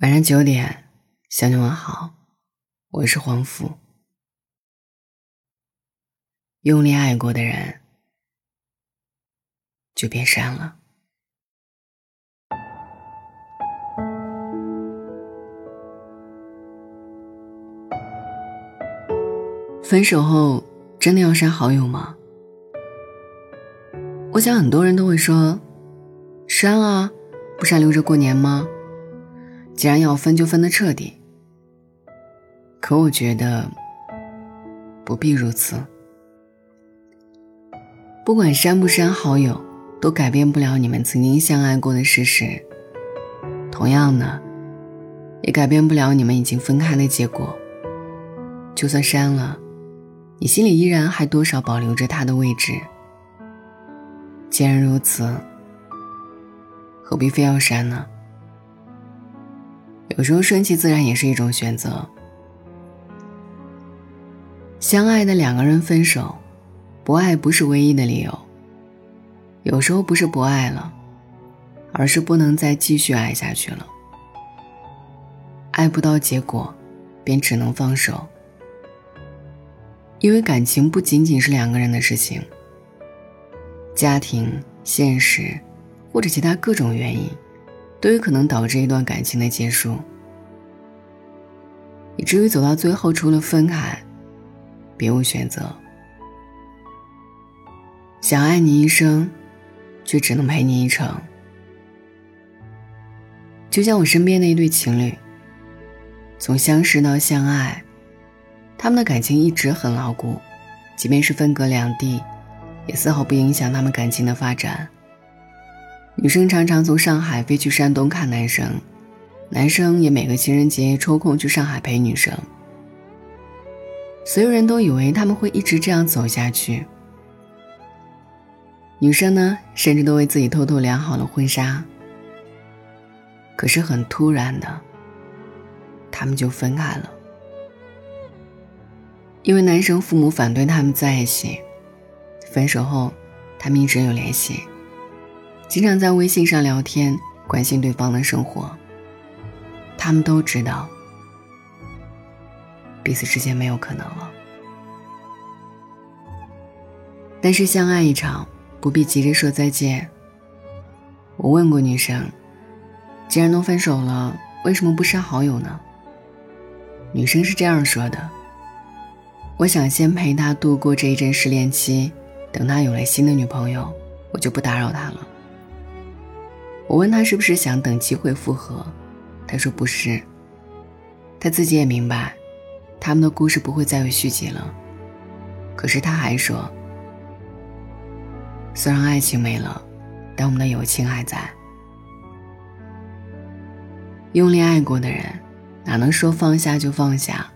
晚上九点，向你问好，我是黄甫。用力爱过的人，就别删了。分手后，真的要删好友吗？我想很多人都会说，删啊，不删留着过年吗？既然要分，就分得彻底。可我觉得不必如此。不管删不删好友，都改变不了你们曾经相爱过的事实。同样的，也改变不了你们已经分开的结果。就算删了，你心里依然还多少保留着他的位置。既然如此，何必非要删呢？有时候顺其自然也是一种选择。相爱的两个人分手，不爱不是唯一的理由。有时候不是不爱了，而是不能再继续爱下去了。爱不到结果，便只能放手。因为感情不仅仅是两个人的事情，家庭、现实，或者其他各种原因。都有可能导致一段感情的结束，以至于走到最后，除了分开，别无选择。想爱你一生，却只能陪你一程。就像我身边的一对情侣，从相识到相爱，他们的感情一直很牢固，即便是分隔两地，也丝毫不影响他们感情的发展。女生常常从上海飞去山东看男生，男生也每个情人节抽空去上海陪女生。所有人都以为他们会一直这样走下去。女生呢，甚至都为自己偷偷量好了婚纱。可是很突然的，他们就分开了，因为男生父母反对他们在一起。分手后，他们一直有联系。经常在微信上聊天，关心对方的生活。他们都知道，彼此之间没有可能了。但是相爱一场，不必急着说再见。我问过女生，既然都分手了，为什么不删好友呢？女生是这样说的：“我想先陪他度过这一阵失恋期，等他有了新的女朋友，我就不打扰他了。”我问他是不是想等机会复合，他说不是。他自己也明白，他们的故事不会再有续集了。可是他还说，虽然爱情没了，但我们的友情还在。用力爱过的人，哪能说放下就放下？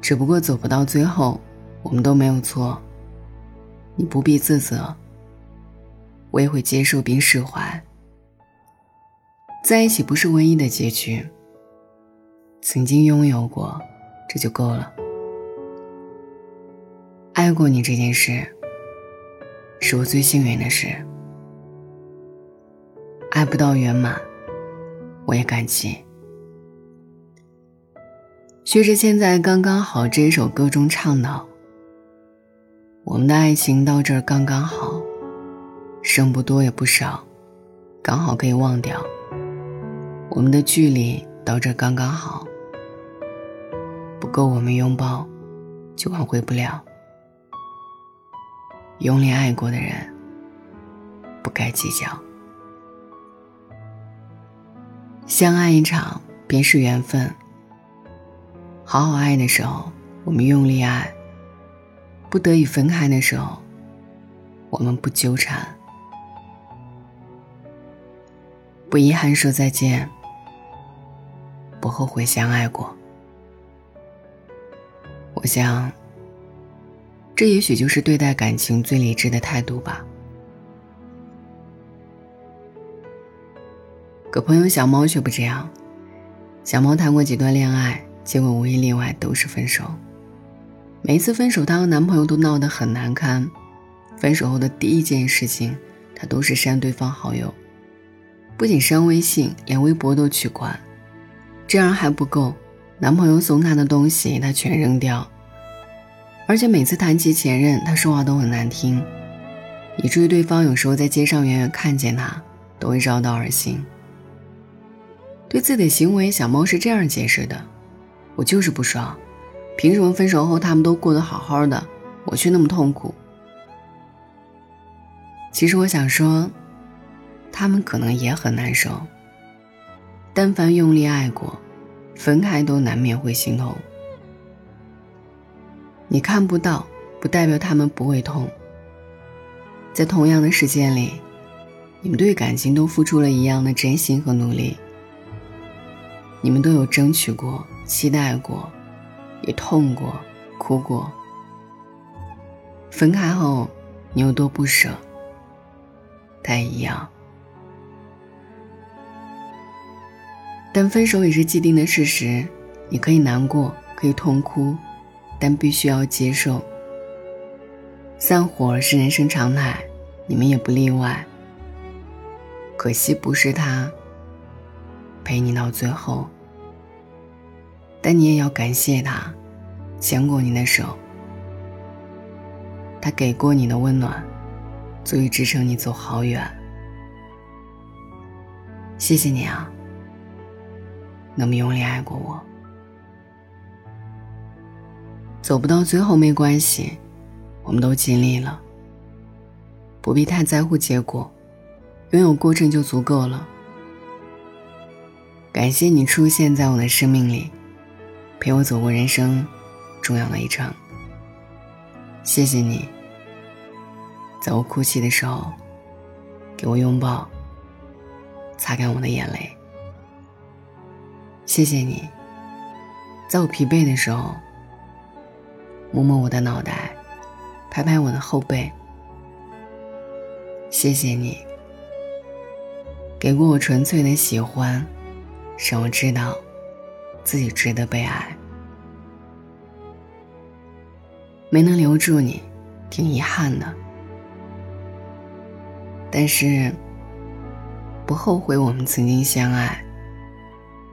只不过走不到最后，我们都没有错。你不必自责，我也会接受并释怀。在一起不是唯一的结局。曾经拥有过，这就够了。爱过你这件事，是我最幸运的事。爱不到圆满，我也感激。薛之谦在刚刚好这一首歌中唱道：“我们的爱情到这儿刚刚好，剩不多也不少，刚好可以忘掉。”我们的距离到这刚刚好，不够我们拥抱，就挽回不了。用力爱过的人，不该计较。相爱一场便是缘分。好好爱的时候，我们用力爱；不得已分开的时候，我们不纠缠，不遗憾说再见。不后悔相爱过，我想，这也许就是对待感情最理智的态度吧。可朋友小猫却不这样，小猫谈过几段恋爱，结果无一例外都是分手。每一次分手，她和男朋友都闹得很难堪。分手后的第一件事情，她都是删对方好友，不仅删微信，连微博都取关。这样还不够，男朋友送她的东西她全扔掉，而且每次谈起前任，她说话都很难听，以至于对方有时候在街上远远看见她，都会绕道而行。对自己的行为，小猫是这样解释的：“我就是不爽，凭什么分手后他们都过得好好的，我却那么痛苦？”其实我想说，他们可能也很难受。但凡用力爱过，分开都难免会心痛。你看不到，不代表他们不会痛。在同样的时间里，你们对感情都付出了一样的真心和努力。你们都有争取过、期待过，也痛过、哭过。分开后，你有多不舍？他也一样。但分手也是既定的事实，你可以难过，可以痛哭，但必须要接受。散伙是人生常态，你们也不例外。可惜不是他陪你到最后，但你也要感谢他，牵过你的手，他给过你的温暖，足以支撑你走好远。谢谢你啊。那么用力爱过我，走不到最后没关系，我们都尽力了，不必太在乎结果，拥有过程就足够了。感谢你出现在我的生命里，陪我走过人生重要的一程。谢谢你，在我哭泣的时候，给我拥抱，擦干我的眼泪。谢谢你，在我疲惫的时候，摸摸我的脑袋，拍拍我的后背。谢谢你，给过我纯粹的喜欢，让我知道自己值得被爱。没能留住你，挺遗憾的，但是不后悔我们曾经相爱。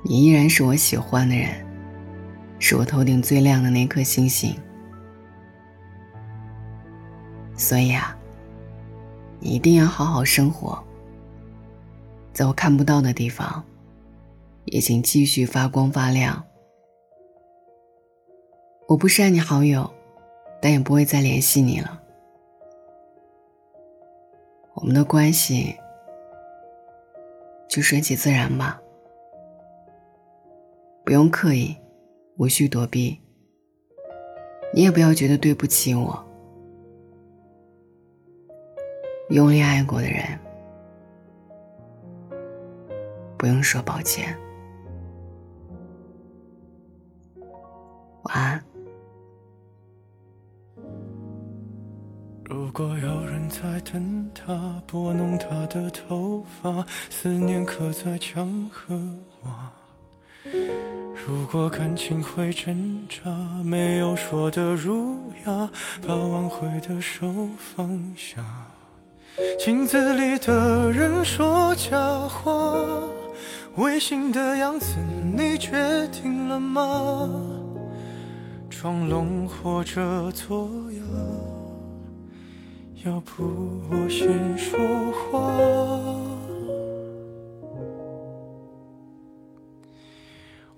你依然是我喜欢的人，是我头顶最亮的那颗星星。所以啊，你一定要好好生活，在我看不到的地方，也请继续发光发亮。我不删你好友，但也不会再联系你了。我们的关系就顺其自然吧。不用刻意，无需躲避。你也不要觉得对不起我。用力爱过的人，不用说抱歉。晚安。如果有人在等他，拨弄他的头发，思念刻在墙和瓦。如果感情会挣扎，没有说的儒雅，把挽回的手放下。镜子里的人说假话，违心的样子你决定了吗？装聋或者作哑，要不我先说话。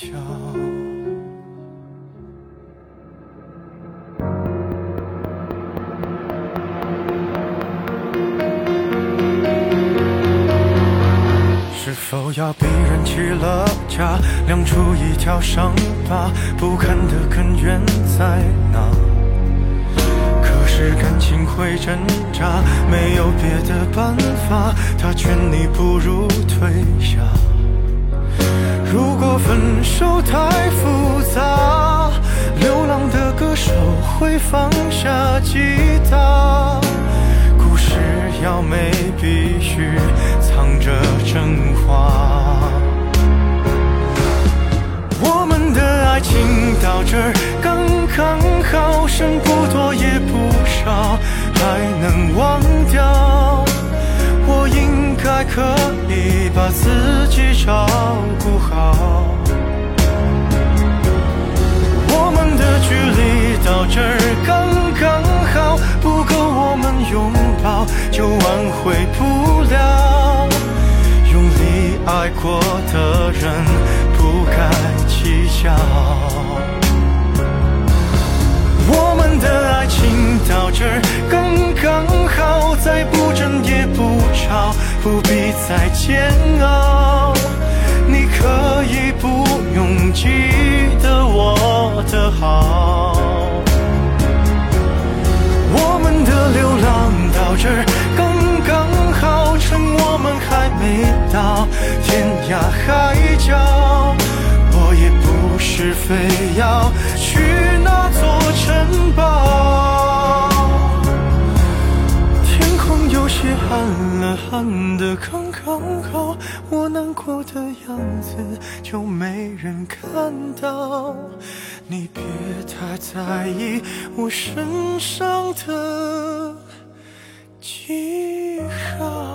笑。是否要逼人起了家，亮出一条伤疤，不堪的根源在哪？可是感情会挣扎，没有别的办法，他劝你不如退下。如果分手太复杂，流浪的歌手会放下吉他，故事要美必须藏着真话。我们的爱情到这刚刚好，剩不多也不少，还能忘掉。我应该可以把自照顾好。我们的距离到这儿刚刚好，不够我们拥抱就挽回不了。用力爱过的人不该计较。我们的爱情到这儿刚刚好，再不争也不吵，不必再煎熬。可以不用记得我的好。我们的流浪到这刚刚好，趁我们还没到天涯海角，我也不是非要去那座城堡。天空有些暗了，暗的刚刚好，我难过的样子就没人看到。你别太在意我身上的记号